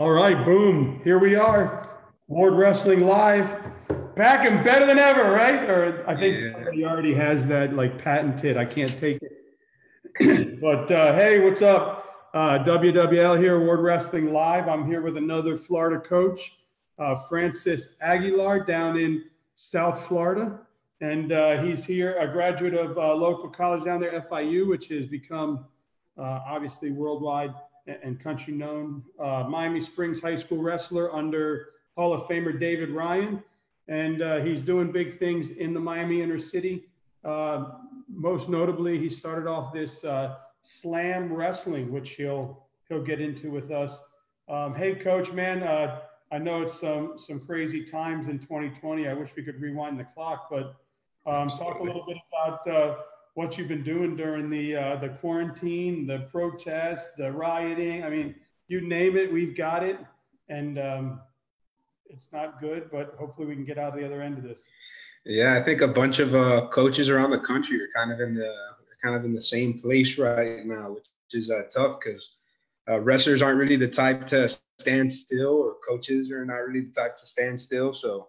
All right, boom. Here we are. Ward Wrestling Live. Back and better than ever, right? Or I think yeah. somebody already has that like patented. I can't take it. but uh, hey, what's up? Uh, WWL here, Ward Wrestling Live. I'm here with another Florida coach, uh, Francis Aguilar, down in South Florida. And uh, he's here, a graduate of uh, local college down there, FIU, which has become uh, obviously worldwide and country known uh, Miami Springs High School wrestler under Hall of Famer David Ryan. And uh, he's doing big things in the Miami inner city. Uh, most notably, he started off this uh, slam wrestling, which he'll he'll get into with us. Um, hey, coach, man, uh, I know it's some some crazy times in 2020. I wish we could rewind the clock, but um, talk a little bit about uh, what you've been doing during the uh, the quarantine, the protests, the rioting. I mean, you name it, we've got it, and um, it's not good, but hopefully we can get out the other end of this. Yeah, I think a bunch of uh, coaches around the country are kind of in the kind of in the same place right now, which is uh, tough because uh, wrestlers aren't really the type to stand still, or coaches are not really the type to stand still. So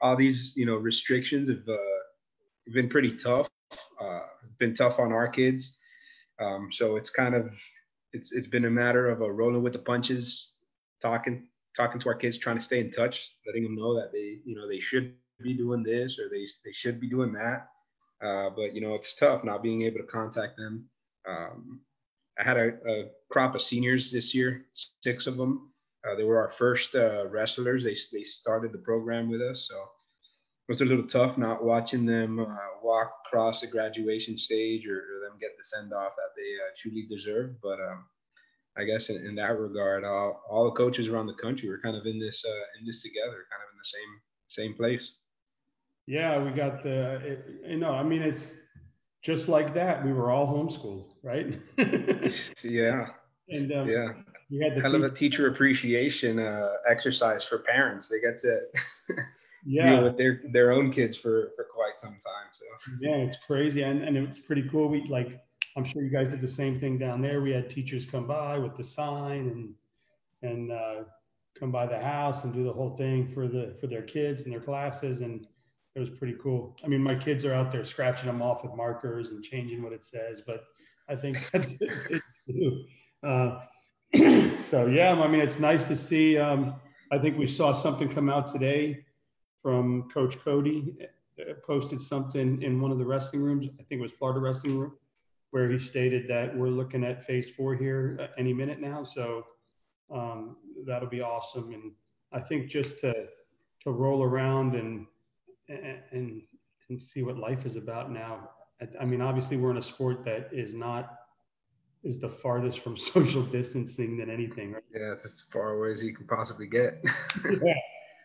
all these you know restrictions have uh, been pretty tough. Uh, it's been tough on our kids. Um, so it's kind of it's it's been a matter of a rolling with the punches, talking talking to our kids, trying to stay in touch, letting them know that they you know they should be doing this or they they should be doing that. Uh, but you know it's tough not being able to contact them. Um, I had a, a, crop of seniors this year, six of them. Uh, they were our first uh, wrestlers. They they started the program with us, so was a little tough not watching them uh, walk across the graduation stage or, or, them get the send off that they uh, truly deserve. But um, I guess in, in, that regard, all, all the coaches around the country were kind of in this uh, in this together, kind of in the same same place. Yeah, we got the it, you know, I mean, it's just like that. We were all homeschooled, right? yeah. And um, yeah. We had the kind of a teacher appreciation uh, exercise for parents. They get to yeah. deal with their their own kids for for quite some time. So yeah, it's crazy, and and it's pretty cool. We like I'm sure you guys did the same thing down there. We had teachers come by with the sign and and uh, come by the house and do the whole thing for the for their kids and their classes, and it was pretty cool. I mean, my kids are out there scratching them off with markers and changing what it says, but I think that's it too. Uh, so yeah, I mean, it's nice to see. Um, I think we saw something come out today from Coach Cody uh, posted something in one of the wrestling rooms. I think it was Florida Wrestling Room, where he stated that we're looking at phase four here uh, any minute now. So um, that'll be awesome. And I think just to to roll around and and and see what life is about now. I mean, obviously, we're in a sport that is not is the farthest from social distancing than anything. Right? Yeah, it's as far away as you can possibly get. yeah.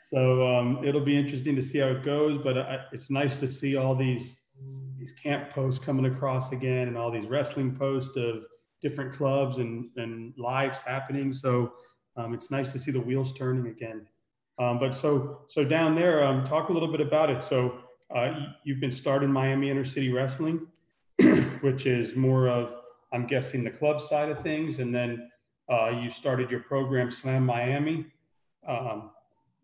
So um, it'll be interesting to see how it goes, but I, it's nice to see all these these camp posts coming across again, and all these wrestling posts of different clubs and and lives happening. So um, it's nice to see the wheels turning again. Um, but so so down there, um, talk a little bit about it. So uh, you've been starting Miami Inner City Wrestling, which is more of I'm guessing the club side of things, and then uh, you started your program Slam Miami. Um,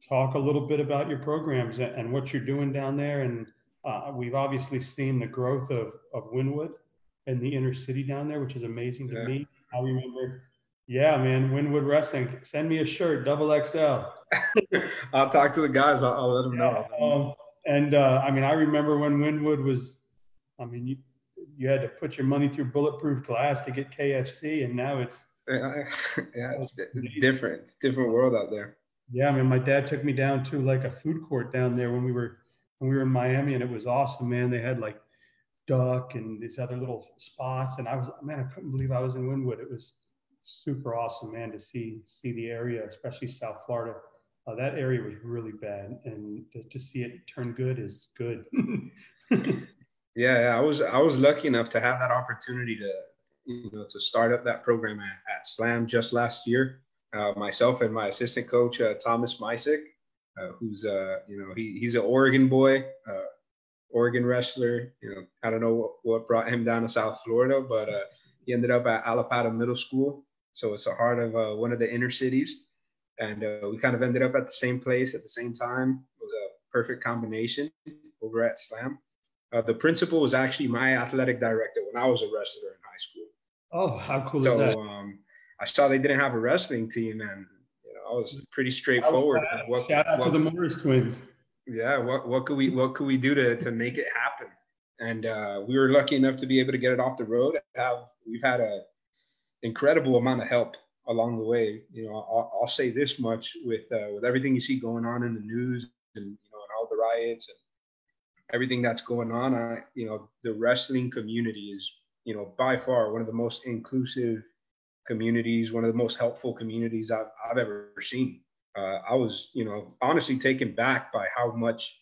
talk a little bit about your programs and what you're doing down there. And uh, we've obviously seen the growth of, of Wynwood and the inner city down there, which is amazing to yeah. me. I remember, yeah, man, Wynwood Wrestling, send me a shirt, double XL. I'll talk to the guys. I'll, I'll let them know. Um, and uh, I mean, I remember when Wynwood was, I mean, you, you had to put your money through bulletproof glass to get KFC, and now it's yeah, it's, it's different. It's different world out there. Yeah, I mean, my dad took me down to like a food court down there when we were when we were in Miami, and it was awesome, man. They had like duck and these other little spots, and I was man, I couldn't believe I was in Wynwood. It was super awesome, man, to see see the area, especially South Florida. Uh, that area was really bad, and to, see it turn good is good. yeah, I was I was lucky enough to have that opportunity to you know to start up that program at, at Slam just last year myself and my assistant coach uh, Thomas Mysick, uh, who's uh, you know he, he's an Oregon boy, uh, Oregon wrestler. You know I don't know what, what brought him down to South Florida, but uh, he ended up at Allapattah Middle School, so it's the heart of one of the inner cities. and uh, we kind of ended up at the same place at the same time. It was a perfect combination over at Slam. Uh, the principal was actually my athletic director when I was a wrestler in high school. Oh, how cool so, is that? Um, I saw they didn't have a wrestling team, and you know, I was pretty straightforward. What, Shout out what, to the Morris twins. Yeah, what what could we what could we do to to make it happen? And uh, we were lucky enough to be able to get it off the road. Have we've had a incredible amount of help along the way. You know, I'll, I'll say this much with uh, with everything you see going on in the news and you know and all the riots and everything that's going on. I, you know, the wrestling community is you know by far one of the most inclusive communities, one of the most helpful communities I've, I've ever seen. Uh, I was, you know, honestly taken back by how much,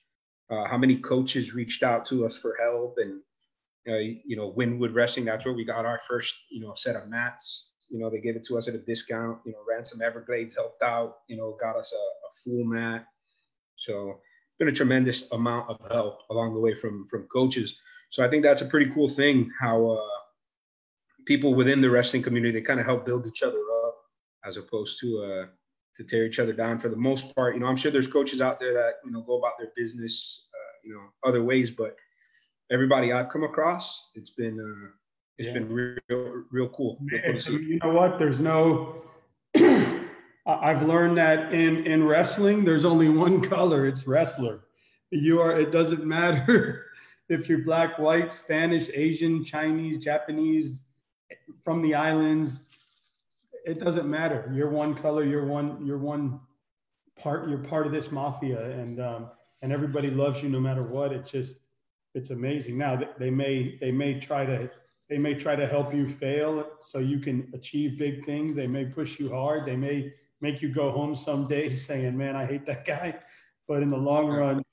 uh, how many coaches reached out to us for help, and uh, you know, Wynwood Wrestling. That's where we got our first, you know, set of mats. You know, they gave it to us at a discount. You know, Ransom Everglades helped out. You know, got us a, a full mat. So, been a tremendous amount of help along the way from from coaches. So I think that's a pretty cool thing how uh, people within the wrestling community they kind of help build each other up as opposed to uh, to tear each other down for the most part. You know, I'm sure there's coaches out there that you know go about their business, uh, you know, other ways, but everybody I've come across, it's been uh, it's yeah. been real real cool. Real cool you know what? There's no. I've learned that in in wrestling, there's only one color. It's wrestler. You are. It doesn't matter if you're black, white, Spanish, Asian, Chinese, Japanese, from the islands. It doesn't matter. You're one color. You're one. You're one part. You're part of this mafia, and um, and everybody loves you no matter what. It's just it's amazing. Now they may they may try to they may try to help you fail so you can achieve big things. They may push you hard. They may make you go home some days saying, "Man, I hate that guy," but in the long run,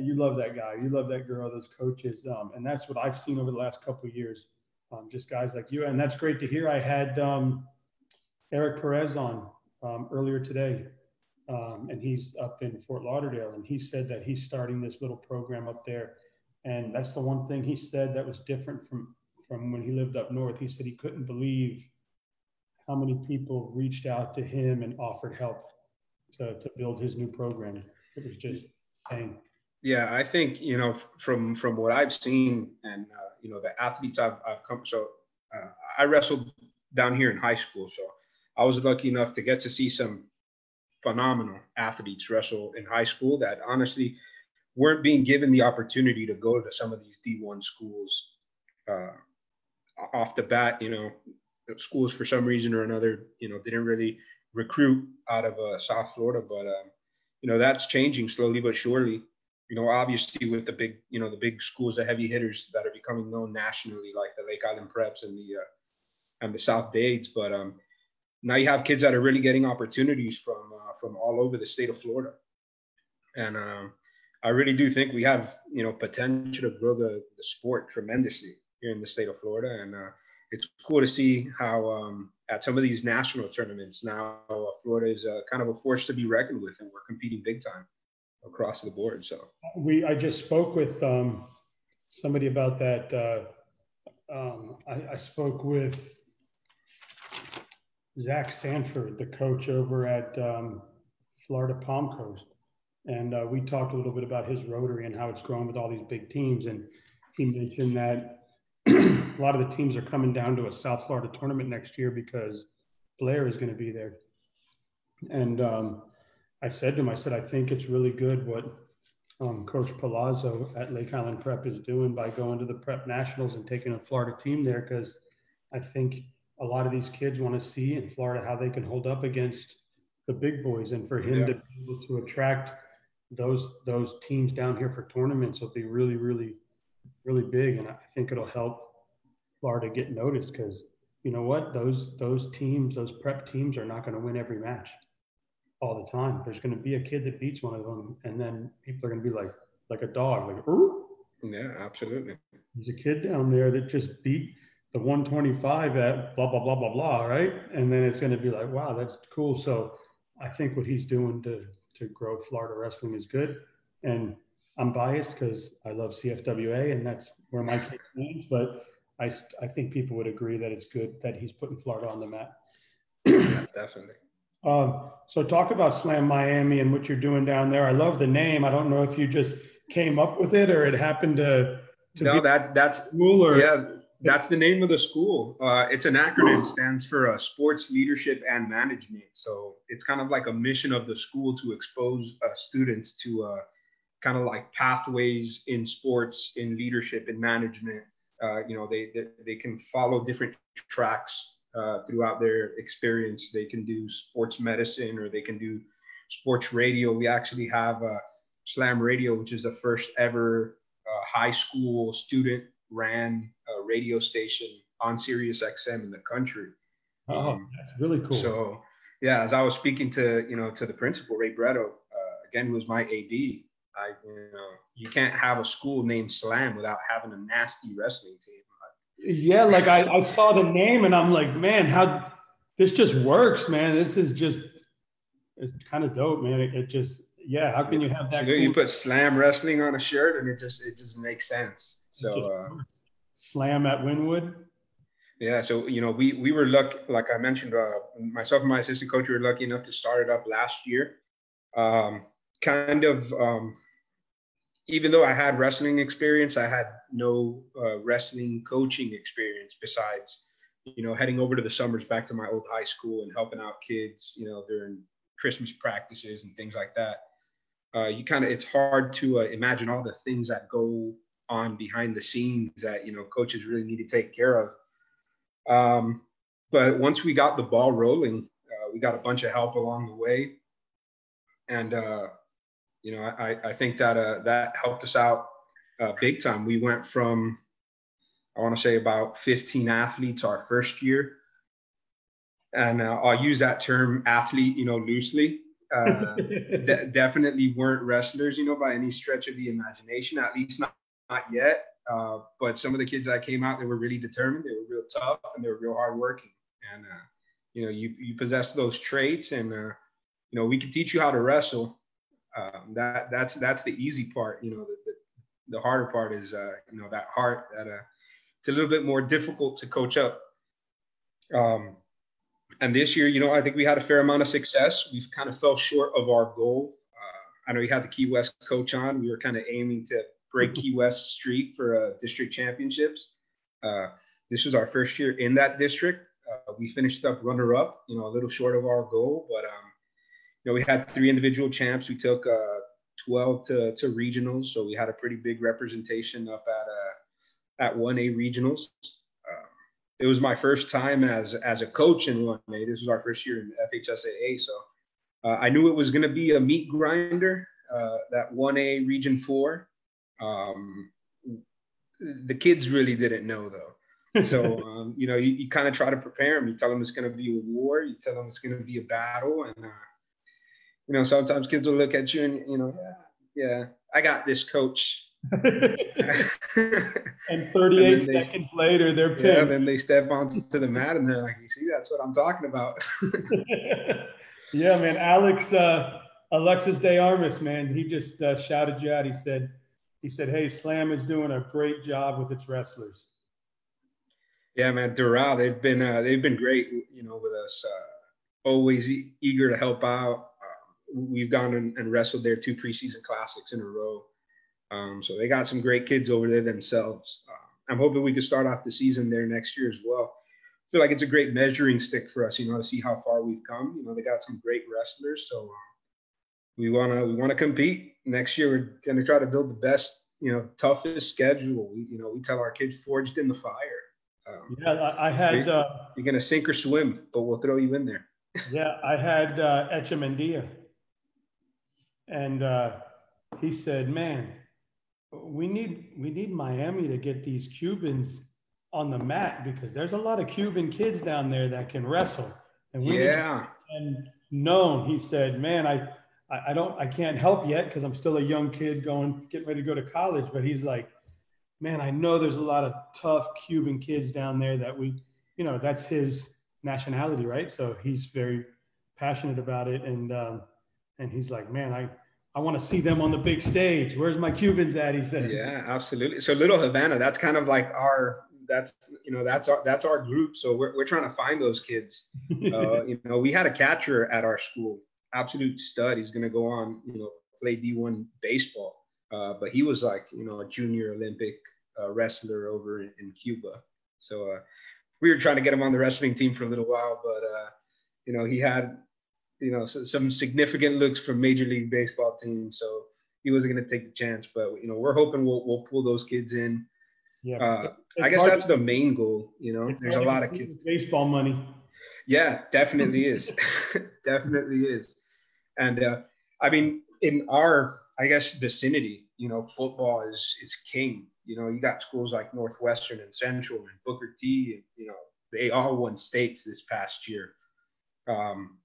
you love that guy. You love that girl. Those coaches, um, and that's what I've seen over the last couple of years um, just guys like you. And that's great to hear. I had um, Eric Perez on um, earlier today, um, and he's up in Fort Lauderdale, and he said that he's starting this little program up there. And that's the one thing he said that was different from from when he lived up north. He said he couldn't believe how many people reached out to him and offered help to, to build his new program. It was just insane. Yeah, I think you know from from what I've seen and uh, you know the athletes I've, I've come. So uh, I wrestled down here in high school, so I was lucky enough to get to see some phenomenal athletes wrestle in high school that honestly weren't being given the opportunity to go to some of these D1 schools uh, off the bat. You know, schools for some reason or another, you know, didn't really recruit out of uh, South Florida, but um, you know that's changing slowly but surely you know, obviously with the big, you know, the big schools, the heavy hitters that are becoming known nationally, like the Lake Highland Preps and the uh, and the South Dades. But um, now you have kids that are really getting opportunities from uh, from all over the state of Florida, and um, I really do think we have, you know, potential to grow the the sport tremendously here in the state of Florida, and uh, it's cool to see how um, at some of these national tournaments now uh, Florida is uh, kind of a force to be reckoned with, and we're competing big time across the board. So we, I just spoke with um, somebody about that. Uh, um, I, I, spoke with Zach Sanford, the coach over at um, Flagler Palm Coast, and uh, we talked a little bit about his Rotary and how it's grown with all these big teams. And he mentioned that a lot of the teams are coming down to a South Florida tournament next year because Blair is going to be there. And um, I said to him, I said, I think it's really good what um, Coach Palazzo at Lake Highland Prep is doing by going to the Prep Nationals and taking a Florida team there because I think a lot of these kids want to see in Florida how they can hold up against the big boys, and for him yeah. to be able to attract those those teams down here for tournaments will be really, really, really big, and I think it'll help Florida get noticed because you know what those those teams, those prep teams, are not going to win every match all the time. There's going to be a kid that beats one of them, and then people are going to be like, like a dog, like, Ooh. yeah, absolutely. There's a kid down there that just beat the 125 at blah blah blah blah blah, right? And then it's going to be like, wow, that's cool. So I think what he's doing to to grow Florida wrestling is good, and I'm biased because I love CFWA, and that's where my kid is. But I I think people would agree that it's good that he's putting Florida on the map. yeah, definitely. Uh, so talk about Slam Miami and what you're doing down there. I love the name. I don't know if you just came up with it or it happened to. to no, that that's cool or yeah, that's the name of the school. Uh, it's an acronym, stands for uh, Sports Leadership and Management. So it's kind of like a mission of the school to expose uh, students to uh, kind of like pathways in sports, in leadership, in management. Uh, you know, they, they, they can follow different tracks uh, throughout their experience. They can do sports medicine or they can do sports radio. We actually have Slam Radio, which is the first ever high school student ran a radio station on Sirius XM in the country. Oh, um, that's really cool. So, yeah, as I was speaking to you know to the principal Ray Bretto, uh, again who was my AD, I you know you can't have a school named Slam without having a nasty wrestling team. Yeah, like I, I saw the name and I'm like, man, how this just works, man. This is just it's kind of dope, man. It, it just yeah, how can you have that? You, cool- you put Slam Wrestling on a shirt and it just it just makes sense. So uh, slam at Wynwood. Yeah, so you know we we were lucky, like I mentioned, uh, myself and my assistant coach were lucky enough to start it up last year. Um, kind of, um, even though I had wrestling experience, I had no uh, wrestling coaching experience besides, you know, heading over to the summers back to my old high school and helping out kids, you know, during Christmas practices and things like that. Uh, you kind of, it's hard to uh, imagine all the things that go on behind the scenes that you know coaches really need to take care of. Um, but once we got the ball rolling, uh, we got a bunch of help along the way, and uh, you know I, I think that uh, that helped us out uh, big time. We went from I want to say about 15 athletes our first year, and uh, I'll use that term athlete you know loosely. Uh, de- definitely weren't wrestlers, you know, by any stretch of the imagination. At least not not yet. Uh, but some of the kids that came out, they were really determined. They were real tough and they were real hardworking. And uh, you know, you you possess those traits, and uh, you know, we can teach you how to wrestle. Um, that that's that's the easy part. You know, the the, the harder part is uh, you know that heart that uh, it's a little bit more difficult to coach up. Um, and this year, you know, I think we had a fair amount of success. We've kind of fell short of our goal. Uh, I know we had the Key West coach on. We were kind of aiming to break Key West Street for uh, district championships. Uh, this was our first year in that district. Uh, we finished up runner up, you know, a little short of our goal, but um, you know, we had three individual champs. We took uh, 12 to, to regionals, so we had a pretty big representation up at uh, at 1A regionals. Um, it was my first time as as a coach in 1A. This was our first year in FHSAA, so uh, I knew it was going to be a meat grinder. Uh, that 1A Region 4. Um, the kids really didn't know though. So, um, you know, you, you kind of try to prepare them. You tell them it's going to be a war. You tell them it's going to be a battle. And, uh, you know, sometimes kids will look at you and, you know, yeah, yeah I got this coach. and 38 and seconds they, later, they're pinned. Yeah, then they step onto the mat and they're like, you see, that's what I'm talking about. yeah, man. Alex, uh, Alexis De Armas, man, he just uh, shouted you out. He said, he said, "Hey, Slam is doing a great job with its wrestlers." Yeah, man, Doral, they've been uh, they've been great, you know, with us. Uh, always e- eager to help out. Uh, we've gone and, and, wrestled their two preseason classics in a row, um, so they got some great kids over there themselves. Uh, I'm hoping we could start off the season there next year as well. I feel like it's a great measuring stick for us, you know, to see how far we've come. You know, they got some great wrestlers, so. Um, we wanna we wanna compete next year. We're gonna try to build the best, you know, toughest schedule. We, you know, we tell our kids forged in the fire. Um, yeah, I had. You're, uh, you're, gonna sink or swim, but we'll throw you in there. yeah, I had uh, Echemendia, and uh, he said, "Man, we need we need Miami to get these Cubans on the mat because there's a lot of Cuban kids down there that can wrestle." And we yeah. and known, he said, "Man, I." I, don't, I can't help yet because I'm still a young kid going, getting ready to go to college. But he's like, man, I know there's a lot of tough Cuban kids down there that we, you know, that's his nationality, right? So he's very passionate about it, and um, and he's like, man, I I want to see them on the big stage. Where's my Cubans at? He said. Yeah, absolutely. So Little Havana, that's kind of like our that's you know that's our that's our group. So we're we're trying to find those kids. Uh, you know, we had a catcher at our school, absolute stud. He's gonna go on, you know, play D1 baseball. Uh, but he was like, you know, a junior Olympic uh, wrestler over in, in Cuba. So uh, we were trying to get him on the wrestling team for a little while, but uh, you know, he had, you know, some significant looks from Major League Baseball teams. So he wasn't going to take the chance. But you know, we're hoping we'll we'll pull those kids in. Yeah, uh, I guess that's the main goal. You know, there's a lot of kids. Baseball money. Yeah, definitely is. definitely is. And uh, I mean, in our, I guess, vicinity, you know, football is is king. You know, you got schools like Northwestern and Central and Booker T. And, you know, they all won states this past year. Um,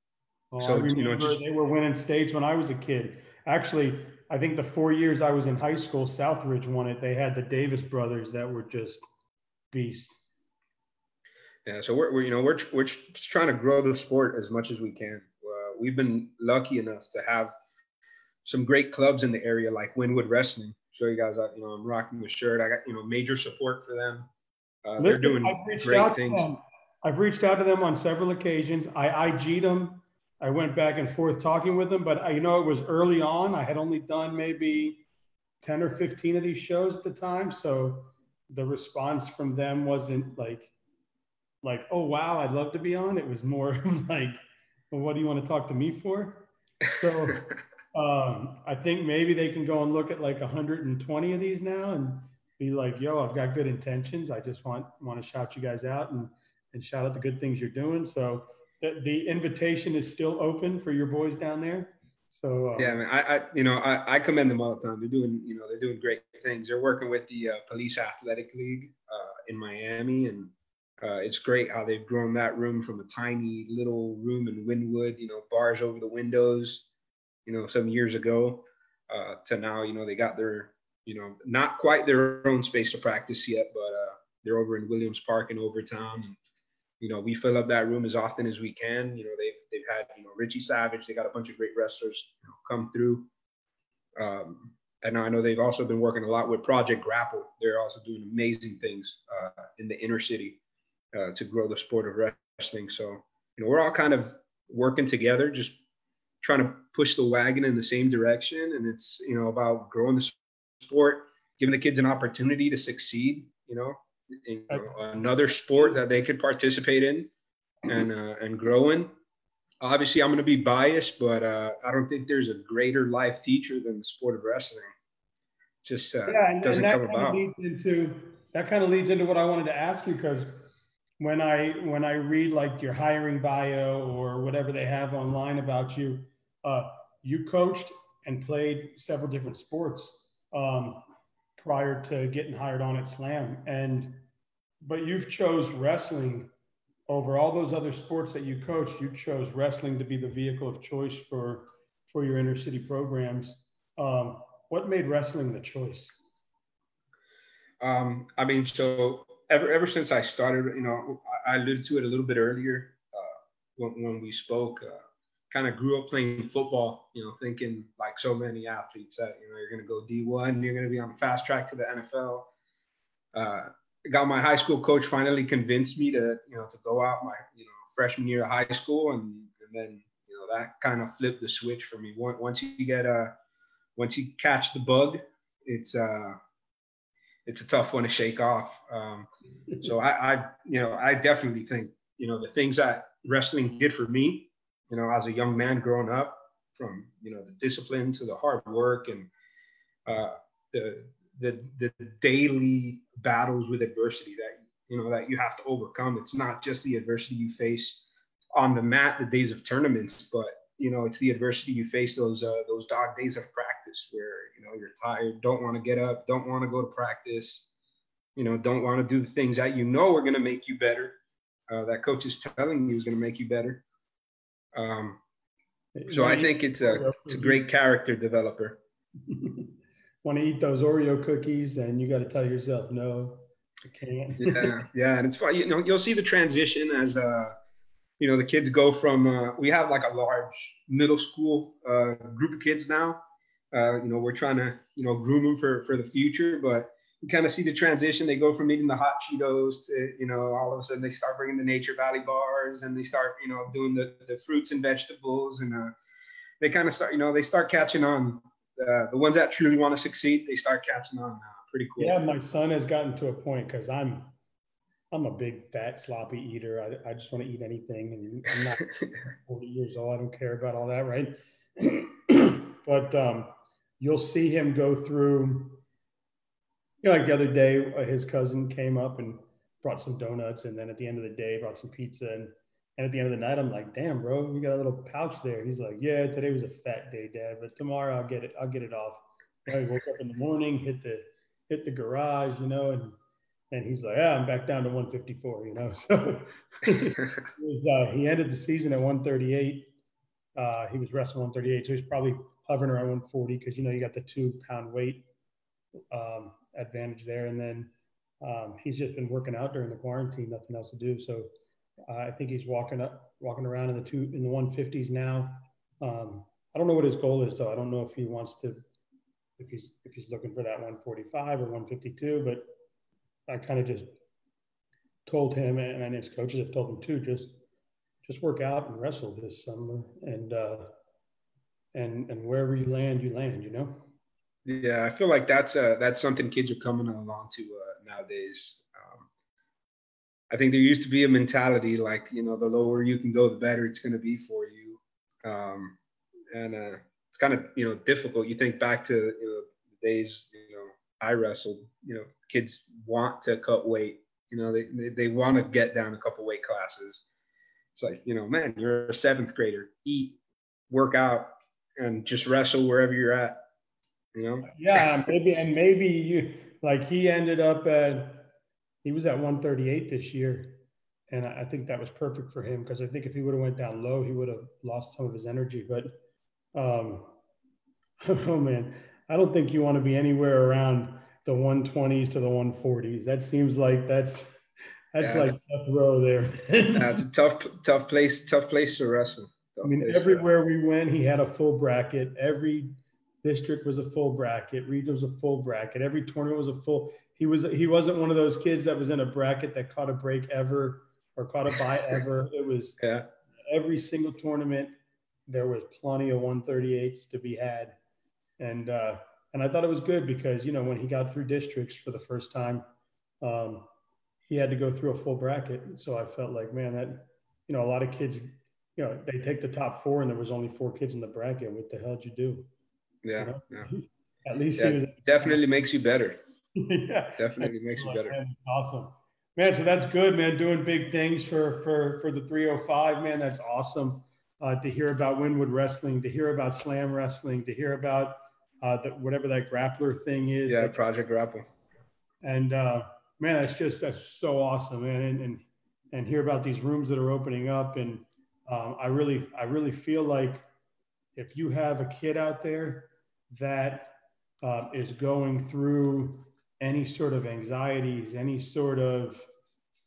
oh, so you know, just they were winning states when I was a kid. Actually, I think the four years I was in high school, Southridge won it. They had the Davis brothers that were just beast. Yeah, so we're, we're you know we're we're just trying to grow the sport as much as we can. Uh, we've been lucky enough to have some great clubs in the area like Wynwood Wrestling. Show you guys, you know, I'm rocking the shirt. I got you know major support for them. Uh, Listen, they're doing great things. Them. I've reached out to them on several occasions. I IG'd them I went back and forth talking with them, but I, you know, it was early on. I had only done maybe 10 or 15 of these shows at the time. So the response from them wasn't like, like, oh, wow, I'd love to be on. It was more like, well, what do you want to talk to me for? So um, I think maybe they can go and look at like 120 of these now and be like, yo, I've got good intentions. I just want, want to shout you guys out and, and shout out the good things you're doing. So the, the invitation is still open for your boys down there. So um, yeah, man, I, I, you know I, I commend them all the time. They're doing you know they're doing great things. They're working with the uh, Police Athletic League uh, in Miami, and uh, it's great how they've grown that room from a tiny little room in Wynwood, you know, bars over the windows, you know, some years ago, uh, to now you know they got their you know not quite their own space to practice yet, but uh, they're over in Williams Park in Overtown. And, you know, we fill up that room as often as we can. You know, they've they've had you know Richie Savage. They got a bunch of great wrestlers you know, come through. Um, and I know they've also been working a lot with Project Grapple. They're also doing amazing things uh, in the inner city uh, to grow the sport of wrestling. So you know, we're all kind of working together, just trying to push the wagon in the same direction. And it's you know about growing the sport, giving the kids an opportunity to succeed. You know, you know, another sport that they could participate in and uh, and grow in. Obviously, I'm going to be biased, but uh, I don't think there's a greater life teacher than the sport of wrestling. Just uh, yeah, and, doesn't and come about. Into, that kind of leads into what I wanted to ask you because when I when I read like your hiring bio or whatever they have online about you, uh, you coached and played several different sports. Um, prior to getting hired on at Slam. And but you've chose wrestling over all those other sports that you coach. You chose wrestling to be the vehicle of choice for for your inner city programs. Um, what made wrestling the choice? Um, I mean, so ever ever since I started, you know, I alluded to it a little bit earlier uh, when, when we spoke. Uh, kind of grew up playing football, you know, thinking like so many athletes that, you know, you're going to go D1, you're going to be on the fast track to the NFL. Uh, got my high school coach finally convinced me to, you know, to go out my, you know, freshman year of high school. And, and then, you know, that kind of flipped the switch for me. Once you get a, uh, once you catch the bug, it's, uh, it's a tough one to shake off. Um, so I, I, you know, I definitely think, you know, the things that wrestling did for me you know, as a young man growing up, from you know the discipline to the hard work and uh, the, the the daily battles with adversity that you know that you have to overcome. It's not just the adversity you face on the mat the days of tournaments, but you know it's the adversity you face those uh, those dog days of practice where you know you're tired, don't want to get up, don't want to go to practice, you know, don't want to do the things that you know are going to make you better. Uh, that coach is telling you is going to make you better. Um, so I think it's a it's a great character developer. Want to eat those Oreo cookies, and you got to tell yourself no, I can't. yeah, yeah, and it's fun. You know, you'll see the transition as uh, you know, the kids go from. Uh, we have like a large middle school uh, group of kids now. Uh, you know, we're trying to you know groom them for for the future, but you kind of see the transition. They go from eating the hot Cheetos to, you know, all of a sudden they start bringing the Nature Valley bars and they start, you know, doing the, the fruits and vegetables. And uh, they kind of start, you know, they start catching on. Uh, the ones that truly want to succeed, they start catching on now. Pretty cool. Yeah, my son has gotten to a point because I'm, I'm a big fat sloppy eater. I, I just want to eat anything, and I'm not 40 years old. I don't care about all that, right? but um, you'll see him go through know, like the other day, uh, his cousin came up and brought some donuts, and then at the end of the day, brought some pizza. And, and at the end of the night, I'm like, "Damn, bro, you got a little pouch there." He's like, "Yeah, today was a fat day, Dad, but tomorrow I'll get it. I'll get it off." I woke up in the morning, hit the hit the garage, you know, and and he's like, "Yeah, I'm back down to 154," you know. So was, uh, he ended the season at 138. Uh, he was wrestling 138, so he's probably hovering around 140 because you know you got the two pound weight um, advantage there. And then um, he's just been working out during the quarantine, nothing else to do. So uh, I think he's walking up, walking around in the two in the 150s now. Um, I don't know what his goal is, though. I don't know if he wants to, if he's if he's looking for that 145 or 152. But I kind of just told him, and, and his coaches have told him too, just just work out and wrestle this summer, and uh, and and wherever you land, you land. You know. Yeah, I feel like that's uh that's something kids are coming along to uh, nowadays. Um, I think there used to be a mentality like you know the lower you can go, the better it's going to be for you, um, and uh, it's kind of you know difficult. You think back to you know the days you know I wrestled. You know, kids want to cut weight. You know, they they, they want to get down a couple weight classes. It's like you know, man, you're a seventh grader. Eat, work out, and just wrestle wherever you're at you know? Yeah, maybe and maybe you like he ended up at he was at 138 this year. And I think that was perfect for him because I think if he would have went down low, he would have lost some of his energy. But um, oh man, I don't think you want to be anywhere around the 120s to the 140s. That seems like that's that's yeah. like death row there. that's a tough, tough place, tough place to wrestle. Tough I mean, everywhere we went, he had a full bracket. Every district was a full bracket, region was a full bracket, every tournament was a full. He was he wasn't one of those kids that was in a bracket that caught a break ever or caught a bye ever. It was yeah. every single tournament there was plenty of 138s to be had, and uh, and I thought it was good because you know when he got through districts for the first time, um, he had to go through a full bracket. So I felt like man that you know a lot of kids you know they take the top four and there was only four kids in the bracket. What the hell did you do? Yeah, you know? yeah. At least yeah, he was definitely makes you better. yeah, definitely makes you better. Man, awesome, man. So that's good, man. Doing big things for for for the 305, man. That's awesome. Uh, to hear about Wynwood Wrestling, to hear about Slam Wrestling, to hear about uh, the, whatever that grappler thing is. Yeah, Project Grapple. And uh, man, that's just that's so awesome, man. And, and and hear about these rooms that are opening up. And um, I really I really feel like if you have a kid out there that uh, is going through any sort of anxieties, any sort of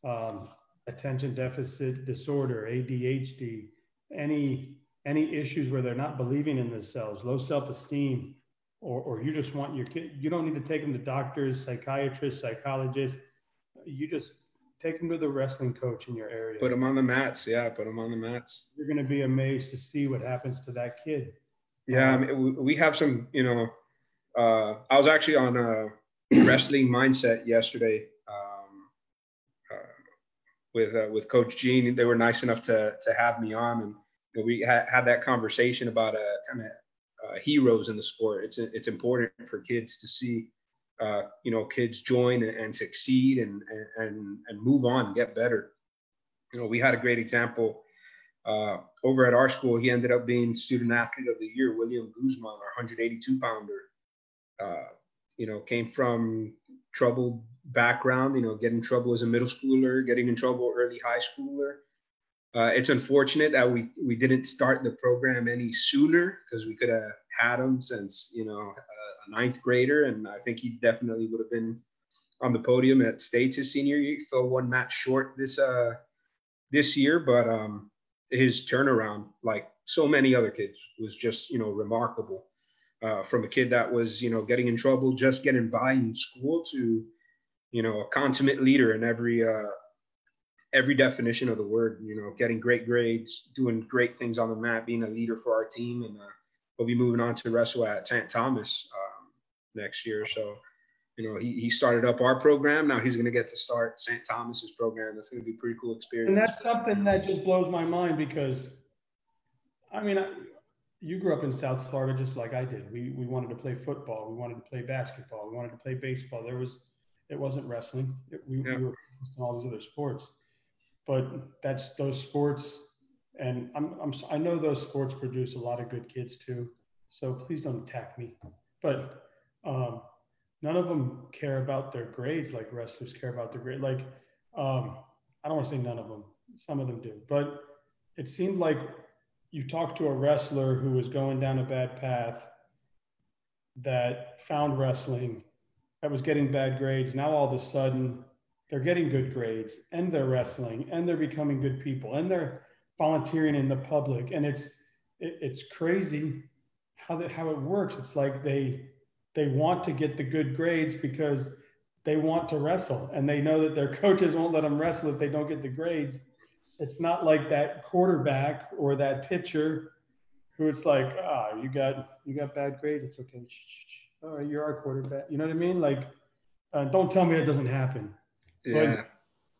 um, attention deficit disorder, ADHD, any any issues where they're not believing in themselves, low self-esteem, or, or you just want your kid, you don't need to take them to doctors, psychiatrists, psychologists. You just take them to the wrestling coach in your area. Put them on the mats. Yeah, put them on the mats. You're going to be amazed to see what happens to that kid. Yeah, I mean, we have some, you know, uh, I was actually on a wrestling mindset yesterday um, uh, with uh, with Coach Gene. They were nice enough to to have me on, and you know, we ha- had that conversation about uh, kind of uh, heroes in the sport. It's it's important for kids to see, uh, you know, kids join and, and succeed and, and and move on, and get better. You know, we had a great example uh, over at our school, he ended up being student athlete of the year. William Guzman, our 182 pounder, uh, you know, came from troubled background. You know, getting in trouble as a middle schooler, getting in trouble early high schooler. Uh, it's unfortunate that we we didn't start the program any sooner because we could have had him since you know a ninth grader, and I think he definitely would have been on the podium at states his senior year. He fell one match short this uh this year, but um his turnaround, like so many other kids, was just you know remarkable. uh, from a kid that was, you know, getting in trouble, just getting by in school to, you know, a consummate leader in every uh, every definition of the word. You know, getting great grades, doing great things on the mat, being a leader for our team, and uh, we'll be moving on to wrestle at St. Thomas um, next year. So, you know, he, he started up our program. Now he's going to get to start St. Thomas's program. That's going to be a pretty cool experience. And that's something that just blows my mind because, I mean, I, you grew up in South Florida just like I did. We we wanted to play football. We wanted to play basketball. We wanted to play baseball. There was, it wasn't wrestling. It, we, yeah. we were in all these other sports, but that's those sports. And I'm, I'm I know those sports produce a lot of good kids too. So please don't attack me. But um, none of them care about their grades like wrestlers care about their grade. Like um, I don't want to say none of them. Some of them do, but it seemed like you talked to a wrestler who was going down a bad path that found wrestling that was getting bad grades now all of a sudden they're getting good grades and they're wrestling and they're becoming good people and they're volunteering in the public and it's it, it's crazy how that how it works it's like they they want to get the good grades because they want to wrestle and they know that their coaches won't let them wrestle if they don't get the grades it's not like that quarterback or that pitcher who it's like, ah, oh, you got you got bad grades. It's okay. All right, you're our quarterback. You know what I mean? Like, uh, don't tell me it doesn't happen. Yeah, but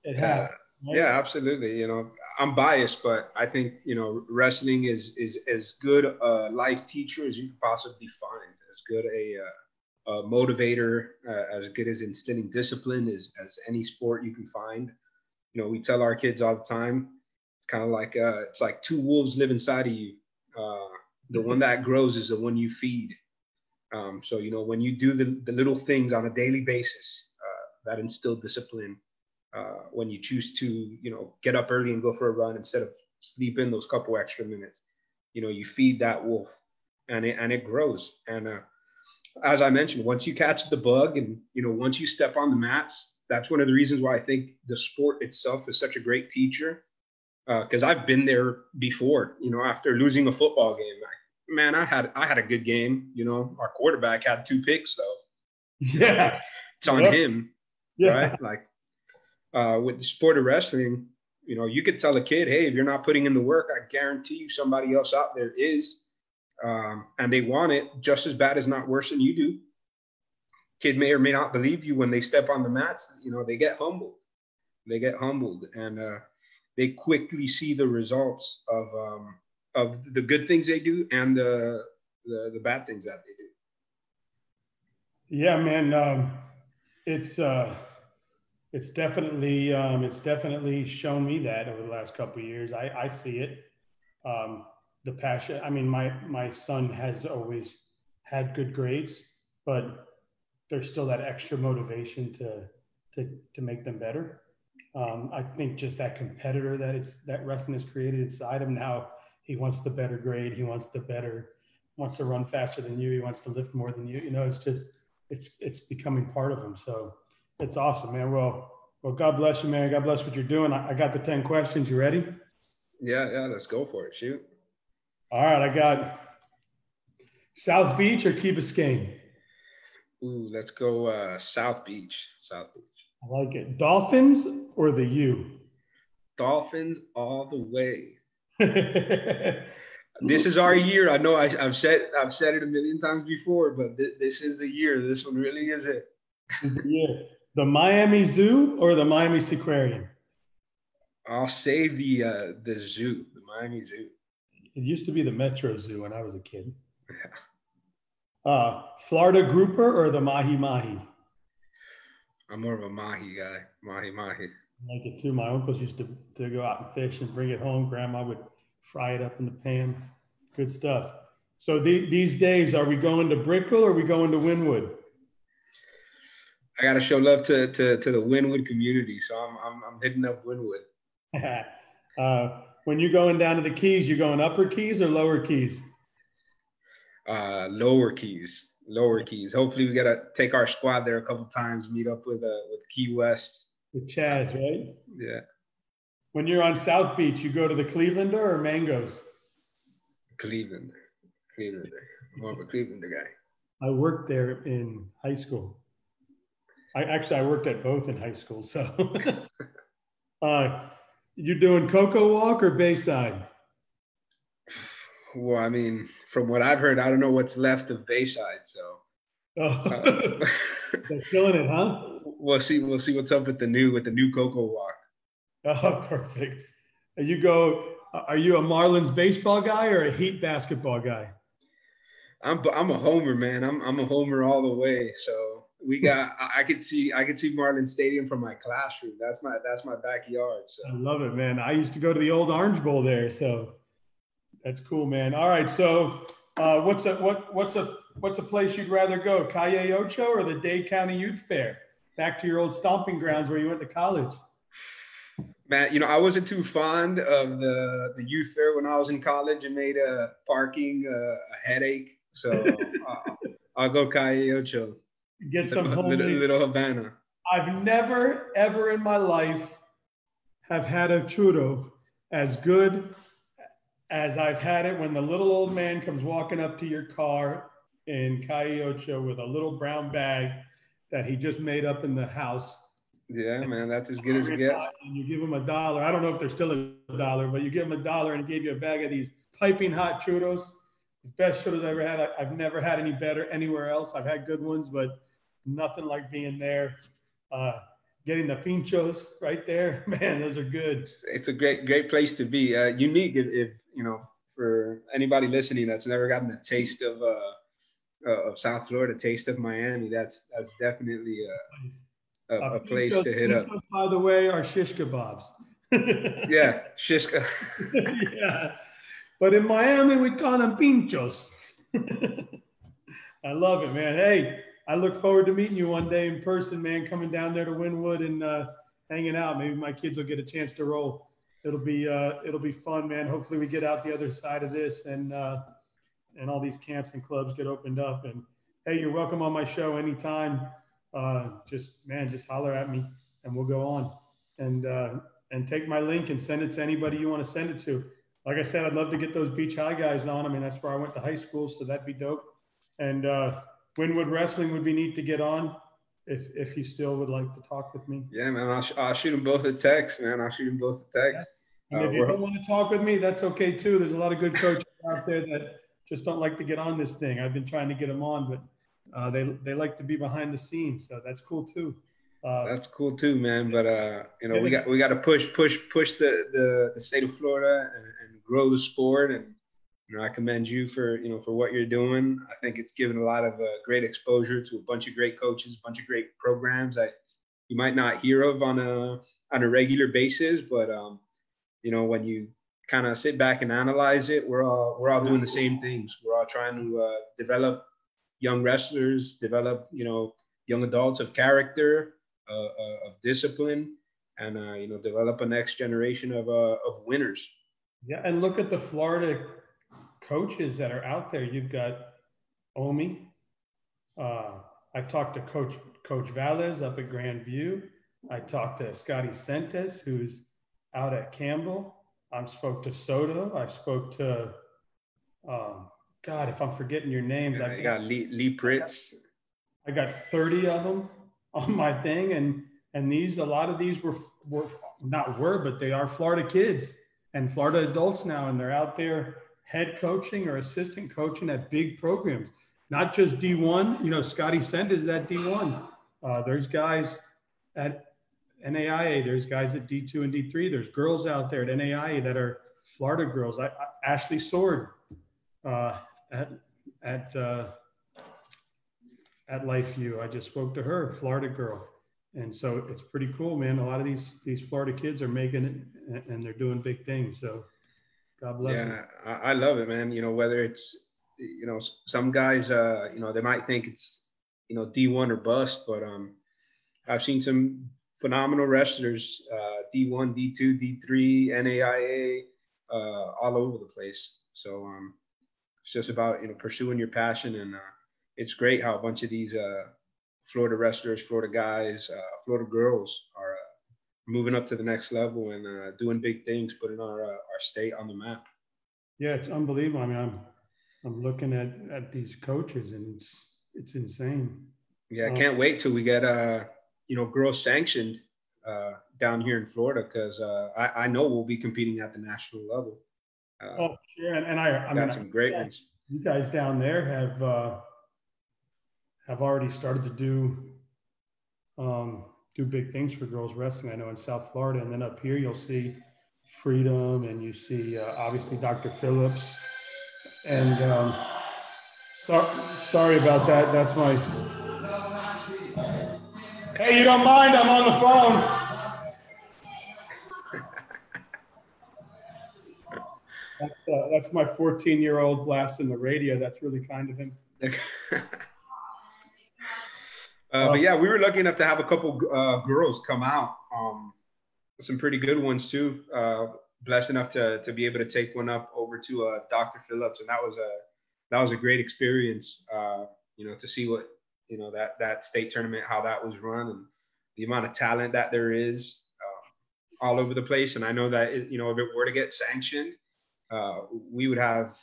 it happens. Right? Yeah, absolutely. You know, I'm biased, but I think you know wrestling is is as good a life teacher as you could possibly find. As good a, a motivator, uh, as good as instilling discipline as as any sport you can find you know, we tell our kids all the time, it's kind of like uh, it's like two wolves live inside of you. Uh, the one that grows is the one you feed. Um, so you know, when you do the, the little things on a daily basis, uh, that instill discipline. Uh, when you choose to, you know, get up early and go for a run instead of sleep in those couple extra minutes, you know, you feed that wolf, and it and it grows. And as I mentioned, once you catch the bug, and you know, once you step on the mats, that's one of the reasons why I think the sport itself is such a great teacher. Uh, because uh, I've been there before, you know, after losing a football game. Like, man, I had I had a good game. You know, our quarterback had two picks though. Yeah, it's on yep. him. Yeah. Right. Like uh, with the sport of wrestling, you know, you could tell a kid, hey, if you're not putting in the work, I guarantee you somebody else out there is, um, and they want it just as bad as not worse than you do kid may or may not believe you when they step on the mats. You know, they get humbled. They get humbled, and uh, they quickly see the results of um, of the good things they do and the the, the bad things that they do. Yeah, man, um, it's uh, it's definitely um, it's definitely shown me that over the last couple years. I, I see it. Um, the passion. I mean, my my son has always had good grades, but there's still that extra motivation to to to make them better. Um, I think just that competitor that it's that wrestling has created inside him now. He wants the better grade. He wants the better. Wants to run faster than you. He wants to lift more than you. You know, it's just it's it's becoming part of him. So it's awesome, man. Well, well, God bless you, man. God bless what you're doing. I, I got the ten questions. You ready? Yeah, yeah. Let's go for it. Shoot. All right, I got South Beach or Key Biscayne. Ooh, let's go uh, South Beach. South Beach. I like it. Dolphins or the U? Dolphins all the way. this is our year. I know I, have said I've said it a million times before, but th- this is the year. This one really is it. Yeah. The Miami Zoo or the Miami Seaquarium? I'll say the uh, the zoo, the Miami Zoo. It used to be the Metro Zoo when I was a kid. Yeah. Uh, Florida grouper or the mahi mahi? I'm more of a mahi guy. Mahi mahi. I like it too. My uncles used to, to go out and fish and bring it home. Grandma would fry it up in the pan. Good stuff. So the, these days, are we going to Brickell or are we going to Wynwood? I got to show love to, to, to the Wynwood community. So I'm, I'm, I'm hitting up Wynwood. uh, when you're going down to the Keys, you're going upper Keys or lower Keys? uh, lower keys, lower keys. Hopefully, we gotta take our squad there a couple times, meet up with uh, with Key West. With Chaz, right? Yeah. When you're on South Beach, you go to the Clevelander or Mangoes? Cleveland. Clevelander. More of a Clevelander guy. I worked there in high school. I actually I worked at both in high school. So, uh, you doing CocoWalk or Bayside? Well, I mean, from what I've heard, I don't know what's left of Bayside. So, oh. uh, they're killing it, huh? We'll see. We'll see what's up with the new with the new CocoWalk. Oh, perfect. You go. Are you a Marlins baseball guy or a Heat basketball guy? I'm I'm a homer, man. I'm I'm a homer all the way. So we got I could see I could see Marlin Stadium from my classroom. That's my that's my backyard. So I love it, man. I used to go to the old Orange Bowl there, so that's cool, man. All right, so uh, what's a what what's a what's a place you'd rather go, Calle Ocho or the Dade County Youth Fair? Back to your old stomping grounds where you went to college. Matt, you know, I wasn't too fond of the the youth fair when I was in college. It made uh, parking uh, a headache. So uh, I'll go Calle Ocho. Get some little, little Havana. I've never ever in my life have had a churro as good as I've had it when the little old man comes walking up to your car in Calle Ocho with a little brown bag that he just made up in the house. Yeah, man, that's as good as it gets. And you give him a dollar. I don't know if there's still a dollar, but you give him a dollar and he gave you a bag of these piping hot churros. The best churros I've ever had. I, have never had any better anywhere else. I've had good ones, but nothing like being there. Uh, getting the pinchos right there, man, those are good. It's, a great, great place to be. Uh, unique if, if, you know, for anybody listening that's never gotten a taste of uh, uh, of South Florida, taste of Miami. That's that's definitely a, a, a place pinchos, to hit up. By the way, are shish kebabs. yeah, shish. yeah, but in Miami we call them pinchos. I love it, man. Hey, I look forward to meeting you one day in person, man. Coming down there to Wynwood and uh, hanging out. Maybe my kids will get a chance to roll. It'll be uh, it'll be fun, man. Hopefully we get out the other side of this and uh, and all these camps and clubs get opened up. And hey, you're welcome on my show anytime. Uh, just man, just holler at me and we'll go on and uh, and take my link and send it to anybody you want to send it to. Like I said, I'd love to get those beach high guys on. I mean, that's where I went to high school, so that'd be dope. And uh, Wynwood Wrestling would be neat to get on if if you still would like to talk with me. Yeah, man. I'll, sh- I'll shoot them both a text, man. I'll shoot them both a text. Yeah. And uh, if you don't want to talk with me, that's okay too. There's a lot of good coaches out there that just don't like to get on this thing. I've been trying to get them on, but uh, they they like to be behind the scenes, so that's cool too. Uh, that's cool too, man. But uh, you know, we got we got to push push push the, the, the state of Florida and, and, grow the sport. And you know, I commend you for you know for what you're doing. I think it's given a lot of uh, great exposure to a bunch of great coaches, a bunch of great programs that you might not hear of on a on a regular basis. But um, you know, when you kind of sit back and analyze it, we're all we're all doing the same things. We're all trying to uh, develop young wrestlers, develop you know young adults of character, uh, uh, of discipline, and uh, you know develop a next generation of uh, of winners. Yeah, and look at the Florida coaches that are out there. You've got Omi. Uh, I talked to Coach Coach Valles up at Grand View. I talked to Scotti Sentes, who's out at Campbell. I spoke to Soto. I spoke to, um, God, if I'm forgetting your names, yeah, I got Lee, Lee Pritz. I got 30 of them on my thing, and and these a lot of these were were not were, but they are Florida kids and Florida adults now, and they're out there head coaching or assistant coaching at big programs, not just D1. You know, Scotti Sent is at D1. Uh, there's guys at NAIA. There's guys at D2 and D3. There's girls out there at NAIA that are Florida girls. I, I, Ashley Sword uh, at at uh, at LifeView. I just spoke to her, Florida girl, and so it's pretty cool, man. A lot of these these Florida kids are making it, and they're doing big things. So God bless yeah, them. Yeah, I love it, man. You know, whether it's you know some guys, uh, you know, they might think it's you know D1 or bust, but um, I've seen some phenomenal wrestlers, uh, D1, D2, D3, NAIA, uh, all over the place. So um, it's just about you know pursuing your passion, and uh, it's great how a bunch of these uh, Florida wrestlers, Florida guys, uh, Florida girls are moving up to the next level and uh, doing big things, putting our uh, our state on the map. Yeah, it's unbelievable. I mean, I'm I'm looking at at these coaches, and it's it's insane. Yeah, I um, can't wait till we get uh you know girls sanctioned uh down here in Florida because uh I, I know we'll be competing at the national level. Uh, oh yeah, and, and I I got mean, some great ones. You guys down there have uh have already started to do um do big things for girls wrestling. I know in South Florida, and then up here you'll see Freedom, and you see uh, obviously Dr. Phillips. And um, so, sorry about that. That's my. Hey, you don't mind? I'm on the phone. That's, uh, that's my 14 year old blasting the radio. That's really kind of him. Uh, but yeah, we were lucky enough to have a couple uh, girls come out. Um, some pretty good ones too. Uh, blessed enough to to be able to take one up over to uh, Dr. Phillips, and that was a that was a great experience. Uh, you know, to see what you know that that state tournament, how that was run, and the amount of talent that there is uh, all over the place. And I know that it, you know if it were to get sanctioned, we would have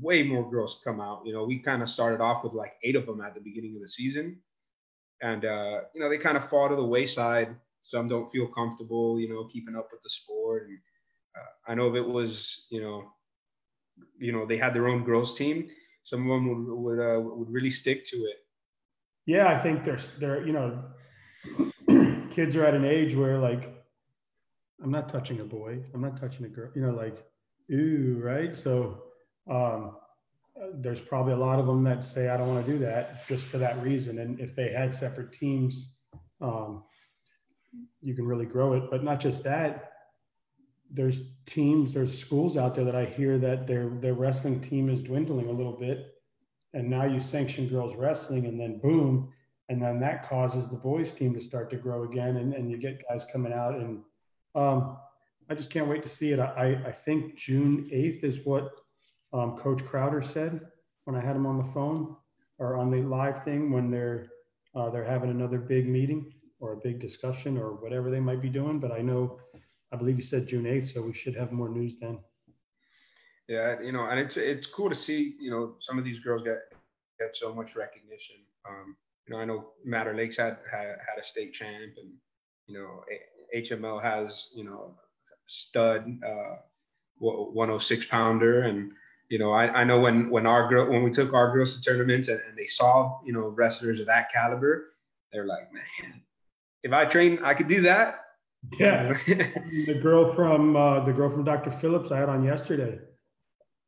way more girls come out. You know, we kind of started off with like eight of them at the beginning of the season and uh, you know they kind of fall to the wayside. Some don't feel comfortable, you know, keeping up with the sport. And uh, I know if it was, you know, you know, they had their own girls team, some of them would would, uh, would really stick to it. Yeah, I think there's there, you know, kids are at an age where like, I'm not touching a boy, I'm not touching a girl, you know, like, ooh, right? So, um, there's probably a lot of them that say I don't want to do that just for that reason. And if they had separate teams, um, you can really grow it. But not just that. There's teams, there's schools out there that I hear that their their wrestling team is dwindling a little bit, and now you sanction girls wrestling, and then boom, and then that causes the boys team to start to grow again, and, and you get guys coming out, and um, I just can't wait to see it. I I think June eighth is what um, Coach Crowder said when I had him on the phone or on the live thing when they're uh, they're having another big meeting or a big discussion or whatever they might be doing. But I know, I believe you said June 8th, so we should have more news then. Yeah, you know, and it's it's cool to see you know some of these girls get get so much recognition. Um, you know, I know Madder Lakes had, had had a state champ, and you know HML has you know stud uh, 106 pounder, and you know, I, I know when when our girl when we took our girls to tournaments and, and they saw you know wrestlers of that caliber, they're like, man, if I train, I could do that. Yeah, the girl from uh, the girl from Dr. Phillips I had on yesterday,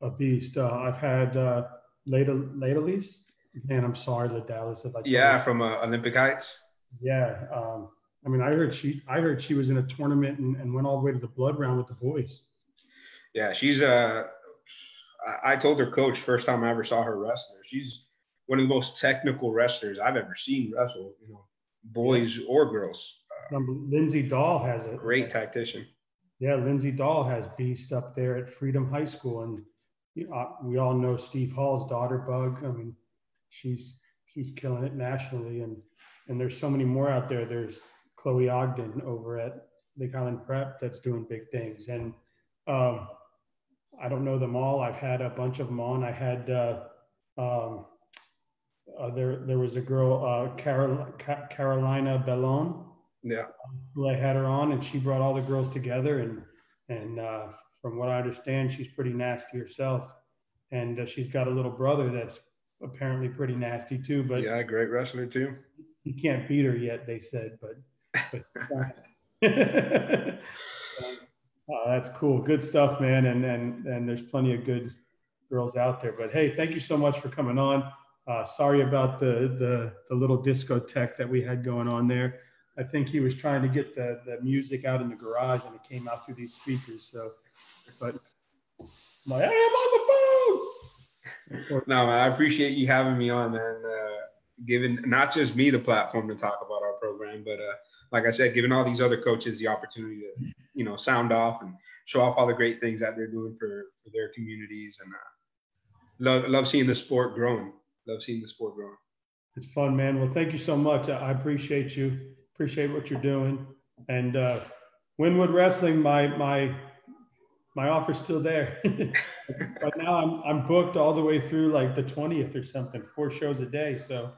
a beast. Uh, I've had uh, Leda Ladies. Man, I'm sorry, Dallas. If I yeah, from uh, Olympic Heights. Yeah, um, I mean, I heard she I heard she was in a tournament and, and went all the way to the blood round with the boys. Yeah, she's uh I told her coach first time I ever saw her wrestler. She's one of the most technical wrestlers I've ever seen wrestle. You know, boys yeah. or girls. Uh, Lindsay Dahl has a great tactician. Yeah, Lindsay Dahl has beast up there at Freedom High School, and you know, we all know Steve Hall's daughter Bug. I mean, she's she's killing it nationally, and and there's so many more out there. There's Chloe Ogden over at Lake Highland Prep that's doing big things, and um, I don't know them all. I've had a bunch of them on. I had uh, um, uh, there there was a girl, uh, Carol, Carolina Bellon. Yeah. Who I had her on, and she brought all the girls together, and and uh, from what I understand, she's pretty nasty herself, and uh, she's got a little brother that's apparently pretty nasty too. But yeah, great wrestler too. He can't beat her yet, they said, but. but Oh, that's cool. Good stuff, man. And and and there's plenty of good girls out there. But hey, thank you so much for coming on. Uh, sorry about the, the the little discotheque that we had going on there. I think he was trying to get the, the music out in the garage and it came out through these speakers. So, but I'm like, hey, I'm on the phone. no, man, I appreciate you having me on, man. Uh, giving not just me the platform to talk about our program, but uh, like I said, giving all these other coaches the opportunity to, you know, sound off and show off all the great things that they're doing for, for their communities. And uh, love, love seeing the sport growing. Love seeing the sport growing. It's fun, man. Well, thank you so much. I appreciate you. Appreciate what you're doing. And uh, Wynwood Wrestling, my my my offer's still there. but now I'm I'm booked all the way through like the 20th or something, four shows a day. So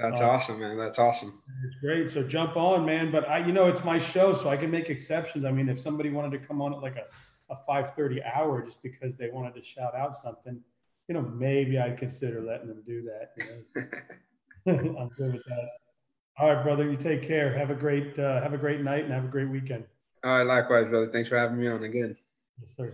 that's uh, awesome, man. That's awesome. It's great. So jump on, man. But I, you know, it's my show, so I can make exceptions. I mean, if somebody wanted to come on at like a, a 5:30 hour just because they wanted to shout out something, you know, maybe I'd consider letting them do that. You know? I'm good with that. All right, brother. You take care. Have a great uh, have a great night and have a great weekend. All right, likewise, brother. Thanks for having me on again. Yes, sir.